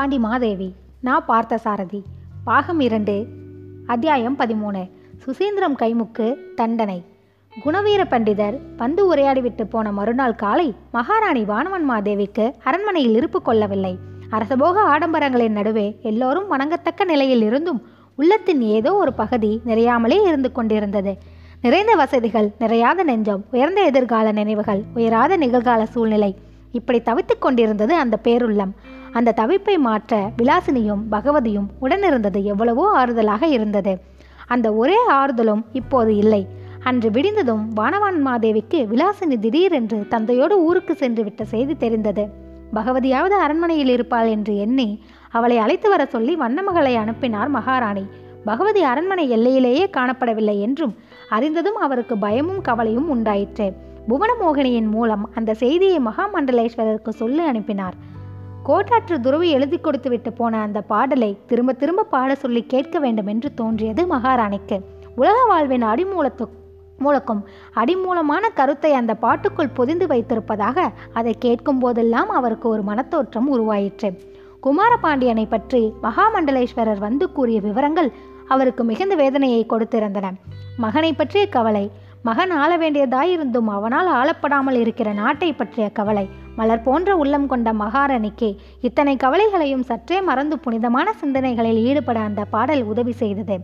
பாண்டி மாதேவி நான் பார்த்த சாரதி பாகம் இரண்டு அத்தியாயம் பதிமூணு. சுசீந்திரம் கைமுக்கு தண்டனை. குணவீர பண்டிதர் பந்து உரையாடிவிட்டு போன மறுநாள் காலை மகாராணி வானவன் மாதேவிக்கு அரண்மனையில் இருப்பு கொள்ளவில்லை. அரசபோக ஆடம்பரங்களின் நடுவே எல்லோரும் வணங்கத்தக்க நிலையில் இருந்தும் உள்ளத்தின் ஏதோ ஒரு பகுதி நிறையாமலே இருந்து கொண்டிருந்தது. நிறைந்த வசதிகள் நிறையாத நெஞ்சம் உயர்ந்த எதிர்கால நினைவுகள் உயராத நிகழ்கால சூழ்நிலை. இப்படி தவித்துக் கொண்டிருந்தது அந்த பேருள்ளம். அந்த தவிப்பை மாற்ற விலாசினியும் பகவதியும் உடனிருந்தது எவ்வளவோ ஆறுதலாக இருந்தது. அந்த ஒரே ஆறுதலும் இப்போது இல்லை. அன்று விடிந்ததும் வானவான் மாதேவிக்கு விலாசினி திடீரென்று தந்தையோடு ஊருக்கு சென்று விட்ட செய்தி தெரிந்தது. பகவதியாவது அரண்மனையில் இருப்பாள் என்று எண்ணி அவளை அழைத்து வர சொல்லி வண்ணமகளை அனுப்பினார் மகாராணி. பகவதி அரண்மனை எல்லையிலேயே காணப்படவில்லை என்றும் அறிந்ததும் அவருக்கு பயமும் கவலையும் உண்டாயிற்று. புவனமோகினியின் மூலம் அந்த செய்தியை மகாமண்டலேஸ்வரருக்கு சொல்லி அனுப்பினார். கோட்டாற்று துருவி எழுதி கொடுத்துவிட்டு போன அந்த பாடலை திரும்ப திரும்ப பாட சொல்லி கேட்க வேண்டும் என்று தோன்றியது மகாராணிக்கு. உலக வாழ்வின் அடிமூலத்து மூலக்கும் அடிமூலமான கருத்தை அந்த பாட்டுக்குள் பொதிந்து வைத்திருப்பதாக அதை கேட்கும் போதெல்லாம் அவருக்கு ஒரு மனத்தோற்றம் உருவாயிற்று. குமாரபாண்டியனை பற்றி மகாமண்டலேஸ்வரர் வந்து கூறிய விவரங்கள் அவருக்கு மிகுந்த வேதனையை கொடுத்திருந்தன. மகனை பற்றிய கவலை மகன் ஆள வேண்டியதாயிருந்தும் அவனால் ஆளப்படாமல் இருக்கிற நாட்டை பற்றிய கவலை மலர் போன்ற உள்ளம் கொண்ட மகாராணிக்கு இத்தனை கவலைகளையும் சற்றே மறந்து புனிதமான சிந்தனைகளில் ஈடுபட அந்த பாடல் உதவி செய்தது.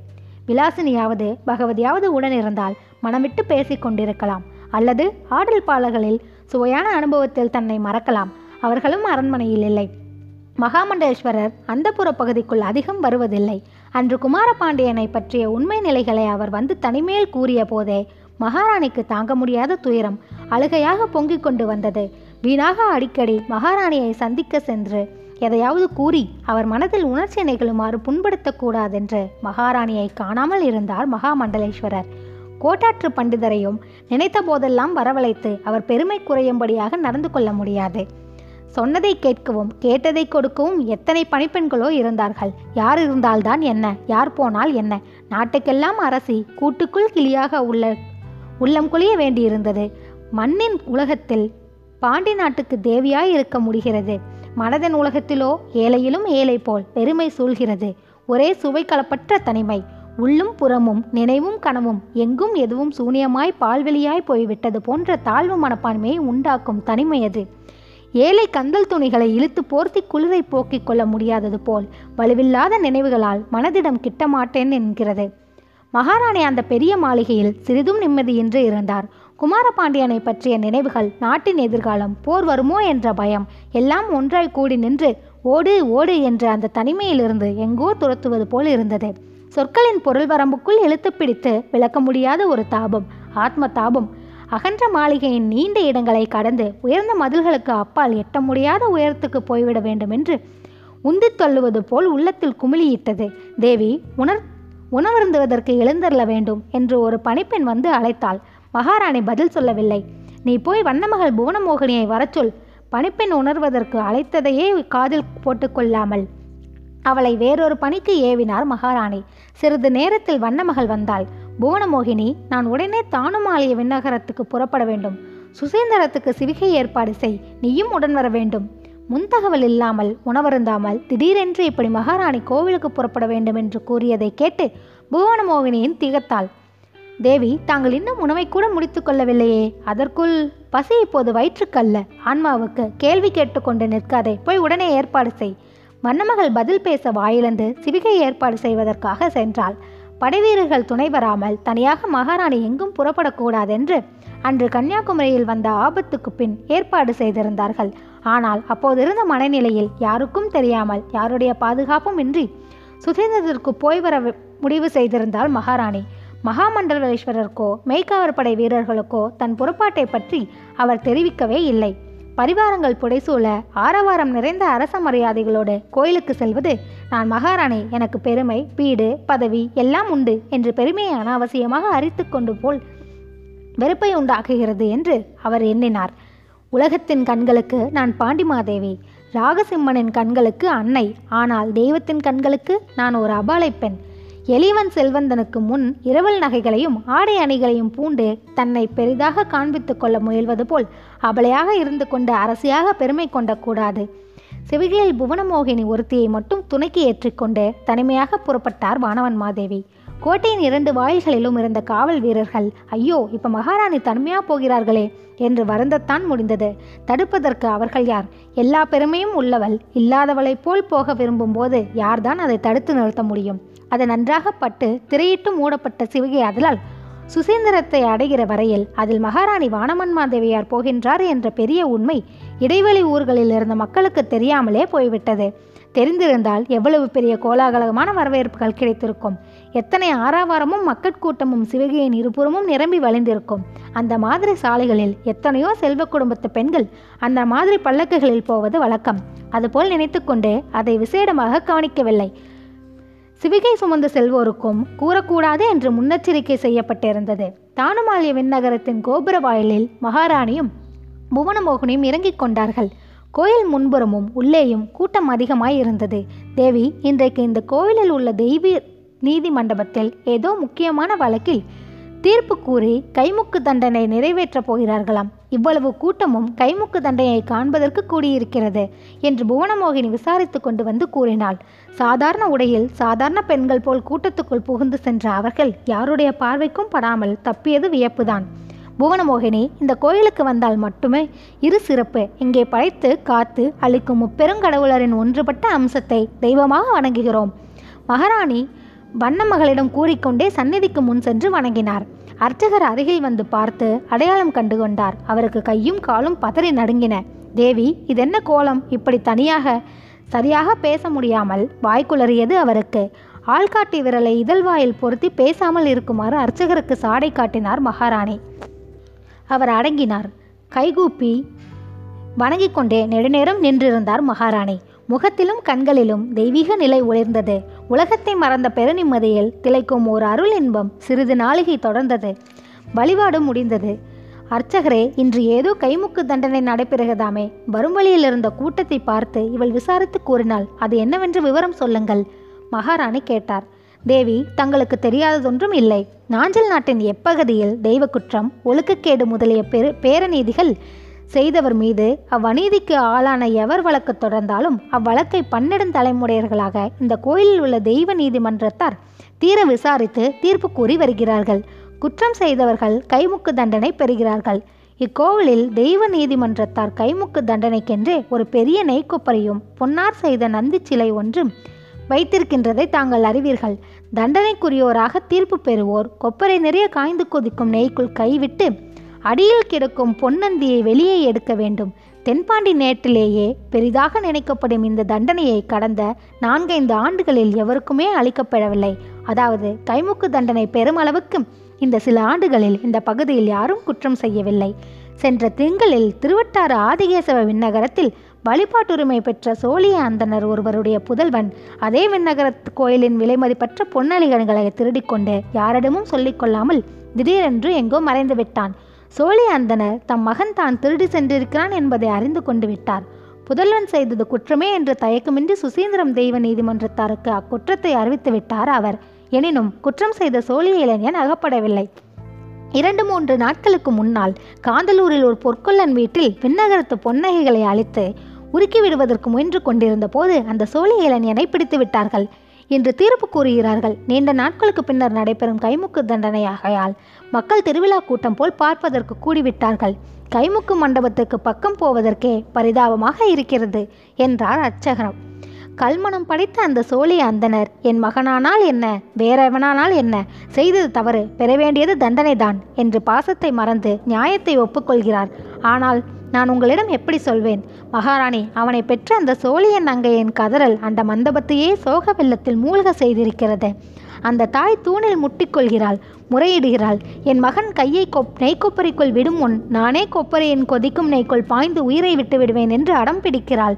விலாசினியாவது பகவதியாவது உடனிருந்தால் மனமிட்டு பேசிக் கொண்டிருக்கலாம். அல்லது ஆடல் பாடல்களில் சுவையான அனுபவத்தில் தன்னை மறக்கலாம். அவர்களும் அரண்மனையில் இல்லை. மகாமண்டேஸ்வரர் அந்த பகுதிக்குள் அதிகம் வருவதில்லை. அன்று குமாரபாண்டியனை பற்றிய உண்மை நிலைகளை அவர் வந்து தனிமேல் கூறிய போதே மகாராணிக்கு தாங்க முடியாத துயரம் அழுகையாக பொங்கிக் கொண்டு வந்தது. வீணாக அடிக்கடி மகாராணியை சந்திக்க சென்று எதையாவது கூறி அவர் மனதில் உணர்ச்சி நிகழுமாறு புண்படுத்தக்கூடாதென்று மகாராணியை காணாமல் இருந்தார் மகாமண்டலேஸ்வரர். கோட்டாற்று பண்டிதரையும் நினைத்த போதெல்லாம் வரவழைத்து அவர் பெருமை குறையும்படியாக நடந்து கொள்ள முடியாது. சொன்னதை கேட்கவும் கேட்டதை கொடுக்கவும் எத்தனை பணிப்பெண்களோ இருந்தார்கள். யார் இருந்தால்தான் என்ன? யார் போனால் என்ன? நாட்டுக்கெல்லாம் அரசி கூட்டுக்குள் கிளியாக உள்ள உள்ளம் குளிய வேண்டியிருந்தது. மண்ணின் உலகத்தில் பாண்டி நாட்டுக்கு தேவியாய் இருக்க முடிகிறது. மனதன் உலகத்திலோ ஏழையிலும் ஏழை போல் பெருமை சூழ்கிறது. ஒரே சுவை கலப்பற்ற தனிமை. உள்ளும் புறமும் நினைவும் கனவும் எங்கும் எதுவும் சூனியமாய் பால்வெளியாய் போய்விட்டது போன்ற தாழ்வு மனப்பான்மையை உண்டாக்கும் தனிமை அது. ஏழை கந்தல் துணிகளை இழுத்து போர்த்தி குளிரை போக்கிக் கொள்ள முடியாதது போல் வலுவில்லாத நினைவுகளால் மனதிடம் கிட்ட மாட்டேன் என்கிறது. மகாராணி அந்த பெரிய மாளிகையில் சிறிதும் நிம்மதியின்றி இருந்தார். குமாரபாண்டியனை பற்றிய நினைவுகள் நாட்டின் எதிர்காலம் போர் வருமோ என்ற பயம் எல்லாம் ஒன்றாய் கூடி நின்று ஓடு ஓடு என்ற அந்த தனிமையிலிருந்து எங்கோ துரத்துவது போல் இருந்தது. சொற்களின் பொருள் வரம்புக்குள் இழுத்து பிடித்து விளக்க முடியாத ஒரு தாபம் ஆத்ம தாபம் அகன்ற மாளிகையின் நீண்ட இடங்களை கடந்து உயர்ந்த மதில்களுக்கு அப்பால் எட்ட முடியாத உயரத்துக்கு போய்விட வேண்டும் என்று தள்ளுவது போல் உள்ளத்தில் குமிழியிட்டது. தேவி உணர் உணவருந்துவதற்கு எழுந்தருள வேண்டும் என்று ஒரு பணிப்பெண் வந்து அழைத்தாள். மகாராணி பதில் சொல்லவில்லை. நீ போய் வண்ணமகள் புவனமோகினியை வரச்சொல். பணிப்பெண் உணர்வதற்கு அழைத்ததையே காதில் போட்டுக்கொள்ளாமல் அவளை வேறொரு பணிக்கு ஏவினார் மகாராணி. சிறிது நேரத்தில் வண்ணமகள் வந்தாள். புவனமோகினி நான் உடனே தானுமாலய விண்ணகரத்துக்கு புறப்பட வேண்டும். சுசேந்தரத்துக்கு சிவிகை ஏற்பாடு செய். நீயும் உடன் வர வேண்டும். முன்தகவல் இல்லாமல் உணவருந்தாமல் திடீரென்று இப்படி மகாராணி கோவிலுக்கு புறப்பட வேண்டும் என்று கூறியதை கேட்டு புவனமோகினியின் திகத்தாள். தேவி தாங்கள் இன்னும் உணவை கூட முடித்து கொள்ளவில்லையே. அதற்குள் பசி இப்போது வயிற்றுக்கல்ல. ஆன்மாவுக்கு கேள்வி கேட்டுக்கொண்டு நிற்காதே. போய் உடனே ஏற்பாடு செய். மன்னமகள் பதில் பேச வாயிலந்து சிவிகை ஏற்பாடு செய்வதற்காக சென்றாள். படைவீரர்கள் துணை வராமல் தனியாக மகாராணி எங்கும் புறப்படக்கூடாதென்று அன்று கன்னியாகுமரியில் வந்த ஆபத்துக்கு பின் ஏற்பாடு செய்திருந்தார்கள். ஆனால் அப்போதிருந்த மனநிலையில் யாருக்கும் தெரியாமல் யாருடைய பாதுகாப்பும் இன்றி சுதேந்திரத்திற்கு போய் வர முடிவு செய்திருந்தாள் மகாராணி. மகாமண்டலேஸ்வரருக்கோ மெய்காவற் படை வீரர்களுக்கோ தன் புறப்பாட்டை பற்றி அவர் தெரிவிக்கவே இல்லை. பரிவாரங்கள் புடைசூழ ஆரவாரம் நிறைந்த அரச மரியாதைகளோடு கோயிலுக்கு செல்வது நான் மகாராணி எனக்கு பெருமை பீடு பதவி எல்லாம் உண்டு என்று பெருமையை அனாவசியமாக அரித்து கொண்டு போல் வெறுப்பை உண்டாக்குகிறது என்று அவர் எண்ணினார். உலகத்தின் கண்களுக்கு நான் பாண்டிமாதேவி ராகசிம்மனின் கண்களுக்கு அன்னை ஆனால் தெய்வத்தின் கண்களுக்கு நான் ஒரு அபாலை பெண். எளிவன் செல்வந்தனுக்கு முன் இரவல் நகைகளையும் ஆடை அணிகளையும் பூண்டு தன்னை பெரிதாக காண்பித்து கொள்ள முயல்வது போல் அபலையாக இருந்து கொண்டு அரசியாக பெருமை கொண்டக்கூடாது. சிவிகையில் புவனமோகினி ஒருத்தியை மட்டும் துணைக்கு ஏற்றிக்கொண்டு தனிமையாக புறப்பட்டார் வானவன் மாதேவி. கோட்டையின் இரண்டு வாயில்களிலும் இருந்த காவல் வீரர்கள் ஐயோ இப்ப மகாராணி தனிமையா போகிறார்களே என்று வருந்தத்தான் முடிந்தது. தடுப்பதற்கு அவர்கள் யார்? எல்லா பெருமையும் உள்ளவள் இல்லாதவளைப் போல் போக விரும்பும்போது யார்தான் அதை தடுத்து நிறுத்த முடியும்? அது நன்றாக பட்டு திரையிட்டு மூடப்பட்ட சிவிகை அதலால் சுசீந்திரத்தை அடைகிற வரையில் அதில் மகாராணி வானமன்மாதேவியார் போகின்றார் என்ற பெரிய உண்மை இடைவெளி ஊர்களில் இருந்த மக்களுக்கு தெரியாமலே போய்விட்டது. தெரிந்திருந்தால் எவ்வளவு பெரிய கோலாகலமான வரவேற்புகள் கிடைத்திருக்கும். எத்தனை ஆறாவாரமும் மக்கட்கூட்டமும் சிவகையின் இருபுறமும் நிரம்பி வழிந்திருக்கும். அந்த மாதிரி சாலைகளில் எத்தனையோ செல்வ குடும்பத்து பெண்கள் அந்த மாதிரி பல்லக்குகளில் போவது வழக்கம். அதுபோல் நினைத்துக்கொண்டு அதை விசேடமாக கவனிக்கவில்லை. சிவிகை சுமந்து செல்வோருக்கும் கூறக்கூடாது என்று முன்னெச்சரிக்கை செய்யப்பட்டிருந்தது. தானுமாலிய விண்ணகரத்தின் கோபுர வாயிலில் மகாராணியும் புவனமோகனியும் இறங்கிக் கொண்டார்கள். கோயில் முன்புறமும் உள்ளேயும் கூட்டம் அதிகமாய் இருந்தது தேவி இன்றைக்கு இந்த கோயிலில் உள்ள தெய்வீ நீதி மண்டபத்தில் ஏதோ முக்கியமான வழக்கில் தீர்ப்பு கூறி கைமுக்கு தண்டனை நிறைவேற்றப் போகிறார்களாம். இவ்வளவு கூட்டமும் கைமுக்கு தண்டையை காண்பதற்கு கூடியிருக்கிறது என்று புவனமோகினி விசாரித்து கொண்டு வந்து கூறினாள். சாதாரண உடையில் சாதாரண பெண்கள் போல் கூட்டத்துக்குள் புகுந்து சென்ற அவர்கள் யாருடைய பார்வைக்கும் படாமல் தப்பியது வியப்புதான். புவனமோகினி இந்த கோயிலுக்கு வந்தால் மட்டுமே இரு சிறப்பு இங்கே படைத்து காத்து அளிக்கும் முப்பெருங்கடவுளரின் ஒன்றுபட்ட அம்சத்தை தெய்வமாக வணங்குகிறோம். மகாராணி வண்ணமகளிடம் கூறிக்கொண்டே சந்நிதிக்கு முன் சென்று வணங்கினார். அர்ச்சகர் அருகில் வந்து பார்த்து அடையாளம் கண்டு கொண்டார் அவருக்கு கையும் காலும் பதறி நடுங்கின. தேவி இதென்ன கோலம்? இப்படி தனியாக சரியாக பேச முடியாமல் வாய்க்குளறியது அவருக்கு. ஆள்காட்டி விரலை இதழ்வாயில் பொருத்தி பேசாமல் இருக்குமாறு அர்ச்சகருக்கு சாடை காட்டினார் மகாராணி. அவர் அடங்கினார். கைகூப்பி வணங்கிக் கொண்டே நெடுநேரம் நின்றிருந்தார் மகாராணி. முகத்திலும் கண்களிலும் தெய்வீக நிலை உயர்ந்தது. உலகத்தை மறந்த பெருநிம்மதியில் திளைக்கும் ஓர் அருள் இன்பம் சிறிது நாளிகை தொடர்ந்தது. வழிபாடு முடிந்தது. அர்ச்சகரே இன்று ஏதோ கைமுக்கு தண்டனை நடைபெறுகிறதாமே. வரும் வழியில் இருந்த கூட்டத்தை பார்த்து இவள் விசாரித்து கூறினாள் அது என்னவென்று விவரம் சொல்லுங்கள் மகாராணி கேட்டார். தேவி தங்களுக்கு தெரியாததொன்றும் இல்லை. நாஞ்சல் நாட்டின் எப்பகுதியில் தெய்வ குற்றம் ஒழுக்கக்கேடு முதலிய பெரு பேரநீதிகள் செய்தவர் மீது அவ்வநீதிக்கு ஆளான எவர் வழக்கு தொடர்ந்தாலும் அவ்வழக்கை பன்னெடுந்தலைமுடையர்களாக இந்த கோயிலில் உள்ள தெய்வ நீதிமன்றத்தார் தீர விசாரித்து தீர்ப்பு கூறி வருகிறார்கள். குற்றம் செய்தவர்கள் கைமுக்கு தண்டனை பெறுகிறார்கள். இக்கோவிலில் தெய்வ நீதிமன்றத்தார் கைமுக்கு தண்டனைக்கென்றே ஒரு பெரிய நெய்க்கொப்பரையும் பொன்னார் செய்த நந்தி சிலை ஒன்றும் வைத்திருக்கின்றதை தாங்கள் அறிவீர்கள். தண்டனைக்குரியோராக தீர்ப்பு பெறுவோர் கொப்பரை நிறைய காய்ந்து கொதிக்கும் நெய்க்குள் கைவிட்டு அடியில் கிடக்கும் பொன்னந்தியை வெளியே எடுக்க வேண்டும். தென்பாண்டி நேட்டிலேயே பெரிதாக நினைக்கப்படும் இந்த தண்டனையை கடந்த நான்கைந்து ஆண்டுகளில் எவருக்குமே அளிக்கப்படவில்லை. அதாவது கைமுக்கு தண்டனை பெருமளவுக்கு இந்த சில ஆண்டுகளில் இந்த பகுதியில் யாரும் குற்றம் செய்யவில்லை. சென்ற திங்களில் திருவட்டாறு ஆதிகேசவ விண்ணகரத்தில் வழிபாட்டுரிமை பெற்ற சோழிய அந்தனர் ஒருவருடைய புதல்வன் அதே விண்ணகரத்து கோயிலின் விலைமதிப்பற்ற பொன்னலிகன்களை திருடிக்கொண்டு யாரிடமும் சொல்லிக்கொள்ளாமல் திடீரென்று எங்கோ மறைந்து விட்டான் சோழிய அந்தனர் தம் மகன் தான் திருடி சென்றிருக்கிறான் என்பதை அறிந்து கொண்டு விட்டார். புதல்வன் செய்தது குற்றமே என்று தயக்கமின்றி சுசீந்திரம் தெய்வ நீதிமன்றத்தாருக்கு அக்குற்றத்தை அறிவித்து விட்டார் அவர். எனினும் குற்றம் செய்த சோழிய இளைஞன் அகப்படவில்லை. இரண்டு மூன்று நாட்களுக்கு முன்னால் காந்தலூரில் ஒரு பொற்கொல்லன் வீட்டில் விண்ணகரத்து பொன்னகைகளை அழித்து உருக்கி விடுவதற்கு முயன்று கொண்டிருந்த போது அந்த சோழிய இளைஞனை பிடித்து விட்டார்கள். என்று தீர்ப்பு கூறுகிறார்கள். நீண்ட நாட்களுக்கு பின்னர் நடைபெறும் கைமுக்கு தண்டனையாகையால் மக்கள் திருவிழா கூட்டம் போல் பார்ப்பதற்கு கூடிவிட்டார்கள். கைமுக்கு மண்டபத்துக்கு பக்கம் போவதற்கே பரிதாபமாக இருக்கிறது என்றார் அர்ச்சகரம் கல்மணம் படைத்த அந்த சோழிய அந்தனர் என் மகனானால் என்ன? வேறவனானால் என்ன? செய்தது தவறு பெற வேண்டியது தண்டனைதான் என்று பாசத்தை மறந்து நியாயத்தை ஒப்புக்கொள்கிறார். ஆனால் நான் உங்களிடம் எப்படி சொல்வேன்? மகாராணி அவனை பெற்ற அந்த சோழியன் அங்கையின் கதறல் அந்த மண்டபத்தையே சோக வெள்ளத்தில் மூழ்க செய்திருக்கிறது. அந்த தாய் தூணில் முட்டிக்கொள்கிறாள் முறையிடுகிறாள். என் மகன் கையை கொப் நெய்க்கொப்பரைக்குள் விடும் முன் நானே கொப்பரையின் கொதிக்கும் நெய்க்குள் பாய்ந்து உயிரை விட்டு விடுவேன் என்று அடம் பிடிக்கிறாள்.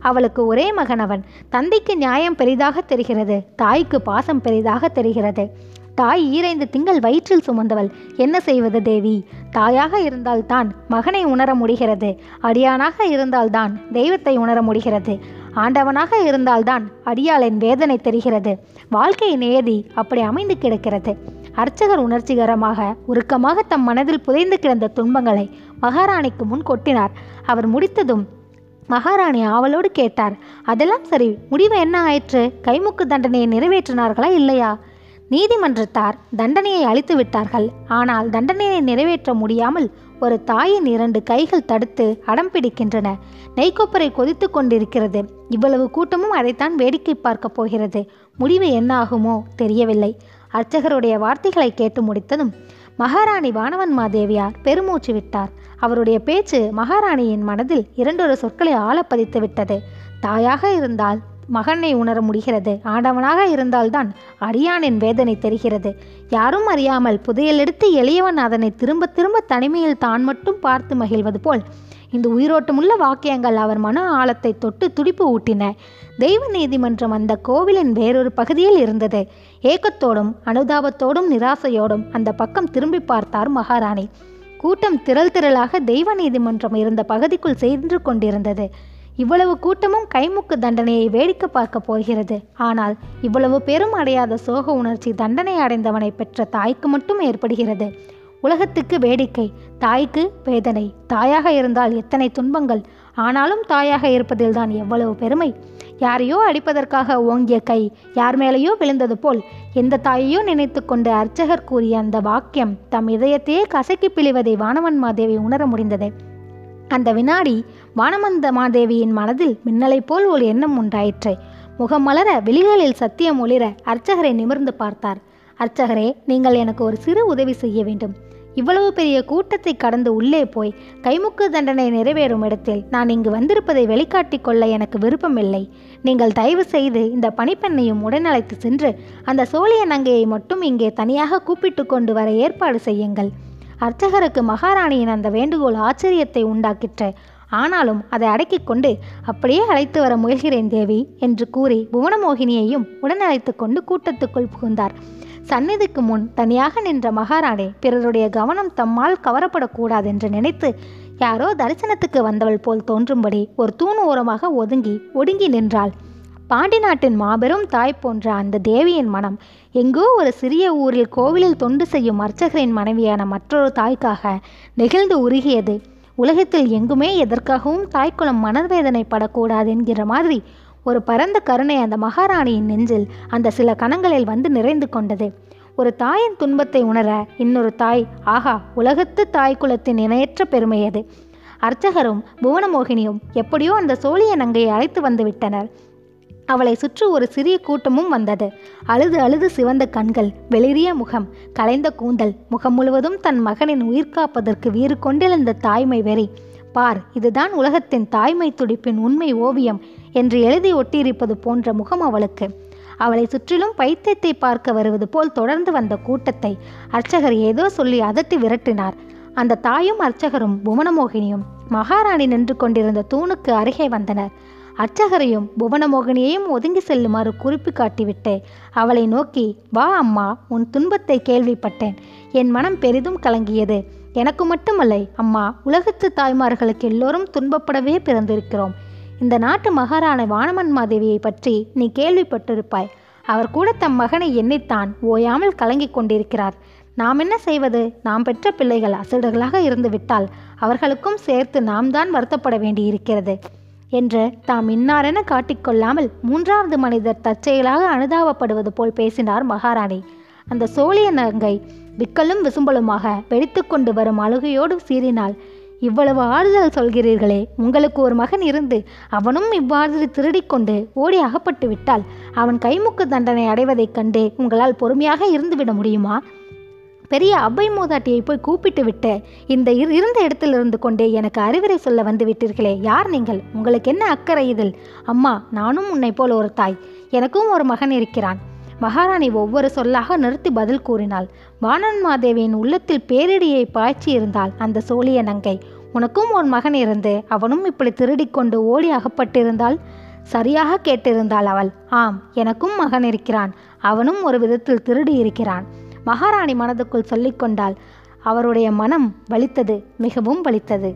அவளுக்கு ஒரே மகன் அவன் தந்தைக்கு நியாயம் பெரிதாக தெரிகிறது தாய்க்கு பாசம் பெரிதாக தெரிகிறது. தாய் ஈரைந்து திங்கள் வயிற்றில் சுமந்தவள். என்ன செய்வது தேவி? தாயாக இருந்தால்தான் மகனை உணர முடிகிறது. அடியானாக இருந்தால்தான் தெய்வத்தை உணர முடிகிறது. ஆண்டவனாக இருந்தால்தான் அடியாளின் வேதனை தெரிகிறது. வாழ்க்கை நேதி அப்படி அமைந்து கிடக்கிறது. அர்ச்சகர் உணர்ச்சிகரமாக உருக்கமாக தம் மனதில் புதைந்து கிடந்த துன்பங்களை மகாராணிக்கு முன் கொட்டினார். அவர் முடித்ததும் மகாராணி ஆவலோடு கேட்டார் அதெல்லாம் சரி முடிவு என்ன ஆயிற்று? கைமுக்கு தண்டனையை நிறைவேற்றினார்களா இல்லையா? நீதிமன்றத்தார் தண்டனையை அளித்து விட்டார்கள். ஆனால் தண்டனையை நிறைவேற்ற முடியாமல் ஒரு தாயின் இரண்டு கைகள் தடுத்து அடம் பிடிக்கின்றன. நெய்க்கொப்பரை கொதித்து கொண்டிருக்கிறது. இவ்வளவு கூட்டமும் அதைத்தான் வேடிக்கை பார்க்கப் போகிறது. முடிவு என்ன ஆகுமோ தெரியவில்லை. அர்ச்சகருடைய வார்த்தைகளை கேட்டு முடித்ததும் மகாராணி வானவன் மாதேவியார் பெருமூச்சு விட்டார். அவருடைய பேச்சு மகாராணியின் மனதில் இரண்டொரு சொற்களை ஆழப்பதித்து விட்டது. தாயாக இருந்தால் மகனை உணர முடிகிறது. ஆண்டவனாக இருந்தால்தான் அடியானின் வேதனை தெரிகிறது. யாரும் அறியாமல் புதையலெடுத்து எளியவன் அதனை திரும்ப திரும்ப தனிமையில் தான் மட்டும் பார்த்து மகிழ்வது போல் இந்த உயிரோட்டமுள்ள வாக்கியங்கள் அவர் மன ஆழத்தை தொட்டு துடிப்பு ஊட்டின. தெய்வ நீதிமன்றம் அந்த கோவிலின் வேறொரு பகுதியில் இருந்தது. ஏக்கத்தோடும் அனுதாபத்தோடும் நிராசையோடும் அந்த பக்கம் திரும்பி பார்த்தார் மகாராணி. கூட்டம் திரள் திரளாக தெய்வ நீதிமன்றம் இருந்த பகுதிக்குள் சென்று கொண்டிருந்தது. இவ்வளவு கூட்டமும் கைமுக்கு தண்டனையை வேடிக்கை பார்க்க போகிறது. ஆனால் இவ்வளவு பெரும் அடையாத சோக உணர்ச்சி தண்டனை அடைந்தவனை பெற்ற தாய்க்கு மட்டும் ஏற்படுகிறது. உலகத்துக்கு வேடிக்கை தாய்க்கு வேதனை தாயாக இருந்தால் எத்தனை துன்பங்கள் ஆனாலும் தாயாக இருப்பதில்தான் எவ்வளவு பெருமை. யாரையோ அடிப்பதற்காக ஓங்கிய கை யார் மேலேயோ விழுந்தது போல் எந்த தாயையோ நினைத்து கொண்டு அர்ச்சகர் கூறிய அந்த வாக்கியம் தம் இதயத்தையே கசக்கி பிழிவதை வானவன் மாதேவி உணர முடிந்தது. அந்த வினாடி வானமந்த மாதேவியின் மனதில் மின்னலைப் போல் ஒரு எண்ணம் உண்டாயிற்று. முகம் மலர விழிகளில் சத்தியம் ஒளிர அர்ச்சகரை நிமிர்ந்து பார்த்தார். அர்ச்சகரே நீங்கள் எனக்கு ஒரு சிறு உதவி செய்ய வேண்டும். இவ்வளவு பெரிய கூட்டத்தை கடந்து உள்ளே போய் கைமுக்கு தண்டனை நிறைவேறும் இடத்தில் நான் இங்கு வந்திருப்பதை வெளிக்காட்டிக் கொள்ள எனக்கு விருப்பமில்லை. நீங்கள் தயவு செய்து இந்த பணிப்பெண்ணையும் உடனழைத்து சென்று அந்த சோழிய நங்கையை மட்டும் இங்கே தனியாக கூப்பிட்டு கொண்டு வர ஏற்பாடு செய்யுங்கள். அர்ச்சகருக்கு மகாராணியின் அந்த வேண்டுகோள் ஆச்சரியத்தை உண்டாக்கிற்று. ஆனாலும் அதை அடக்கிக் கொண்டு அப்படியே அழைத்து வர முயல்கிறேன் தேவி என்று கூறி புவனமோகினியையும் உடன் அழைத்து கொண்டு கூட்டத்துக்குள் புகுந்தார். சந்நிதிக்கு முன் தனியாக நின்ற மகாராணி பிறருடைய கவனம் தம்மால் கவரப்படக்கூடாது என்று நினைத்து யாரோ தரிசனத்துக்கு வந்தவள் போல் தோன்றும்படி ஒரு தூண் ஓரமாக ஒதுங்கி ஒடுங்கி நின்றாள். பாண்டி நாட்டின் மாபெரும் தாய் போன்ற அந்த தேவியின் மனம் எங்கோ ஒரு சிறிய ஊரில் கோவிலில் தொண்டு செய்யும் அர்ச்சகரின் மனைவியான மற்றொரு தாய்க்காக நெகிழ்ந்து உருகியது. உலகத்தில் எங்குமே எதற்காகவும் தாய்க்குளம் மனவேதனை படக்கூடாது என்கிற மாதிரி ஒரு பரந்த கருணை அந்த மகாராணியின் நெஞ்சில் அந்த சில கணங்களில் வந்து நிறைந்து கொண்டது. ஒரு தாயின் துன்பத்தை உணர இன்னொரு தாய் ஆகா உலகத்து தாய் குலத்தின் இணையற்ற பெருமை அது அர்ச்சகரும் புவனமோகினியும் எப்படியோ அந்த சோழிய நங்கையை அழைத்து வந்து விட்டனர். அவளை சுற்றி ஒரு சிறிய கூட்டமும் வந்தது. அழுது அழுது சிவந்த கண்கள் வெளிரிய முகம் கலைந்த கூந்தல் முகம் முழுவதும் தன் மகனின் உயிர் காப்பதற்கு வீறு கொண்டிருந்த தாய்மை வெறி. பார் இதுதான் உலகத்தின் தாய்மை துடிப்பின் உண்மை ஓவியம் என்று எழுதி ஒட்டியிருப்பது போன்ற முகம் அவளுக்கு. அவளை சுற்றிலும் பைத்தியத்தை பார்க்க வருவது போல் தொடர்ந்து வந்த கூட்டத்தை அர்ச்சகர் ஏதோ சொல்லி அதட்டி விரட்டினார். அந்த தாயும் அர்ச்சகரும் புவனமோகினியும் மகாராணி நின்று கொண்டிருந்த தூணுக்கு அருகே வந்தனர். அர்ச்சகரையும் புவனமோகினியையும் ஒதுங்கி செல்லுமாறு குறிப்பு காட்டிவிட்டு அவளை நோக்கி வா அம்மா உன் துன்பத்தை கேள்விப்பட்டேன். என் மனம் பெரிதும் கலங்கியது. எனக்கு மட்டுமல்லை அம்மா உலகத்து தாய்மார்களுக்கு எல்லோரும் துன்பப்படவே பிறந்திருக்கிறோம். இந்த நாட்டு மகாராண வானமன் மாதேவியை பற்றி நீ கேள்விப்பட்டிருப்பாய். அவர் கூட தம் மகனை எண்ணித்தான் ஓயாமல் கலங்கிக் கொண்டிருக்கிறார். நாம் என்ன செய்வது? நாம் பெற்ற பிள்ளைகள் அசடுகளாக இருந்துவிட்டால் அவர்களுக்கும் சேர்த்து நாம் தான் வருத்தப்பட வேண்டியிருக்கிறது. என்று தாம் இன்னாரென காட்டிக்கொள்ளாமல் மூன்றாவது மனிதர் தற்செயலாக அனுதாபப்படுவது போல் பேசினார் மகாராணி. அந்த சோழிய நங்கை விக்கலும் விசும்பலுமாக வெடித்து கொண்டு வரும் அழுகையோடு சீறினாள். இவ்வளவு ஆறுதல் சொல்கிறீர்களே உங்களுக்கு ஒரு மகன் இருந்து அவனும் இவ்வாறு திருடிக்கொண்டு ஓடி அகப்பட்டு விட்டால் அவன் கைமுக்கு தண்டனை அடைவதைக் கண்டு உங்களால் பொறுமையாக இருந்துவிட முடியுமா? பெரிய அவ்வை மூதாட்டியை போய் கூப்பிட்டு விட்டு இந்த இரு- இருந்த இடத்தில் இருந்து கொண்டே எனக்கு அறிவுரை சொல்ல வந்து விட்டீர்களே யார் நீங்கள்? உங்களுக்கு என்ன அக்கறை இதில்? அம்மா நானும் உன்னை போல் ஒரு தாய். எனக்கும் ஒரு மகன் இருக்கிறான். மகாராணி ஒவ்வொரு சொல்லாக நிறுத்தி பதில் கூறினாள். வானன் மாதேவியின் உள்ளத்தில் பேரிடியை பாய்ச்சி இருந்தால் அந்த சோழிய நங்கை. உனக்கும் ஒரு மகன் இருந்து அவனும் இப்படி திருடிக்கொண்டு ஓடி அகப்பட்டிருந்தால் சரியாக கேட்டிருந்தாள் அவள். ஆம் எனக்கும் மகன் இருக்கிறான். அவனும் ஒரு விதத்தில் திருடி இருக்கிறான். மகாராணி மனதுக்குள் சொல்லிக்கொண்டாள் அவருடைய மனம் வலித்தது மிகவும் வலித்தது.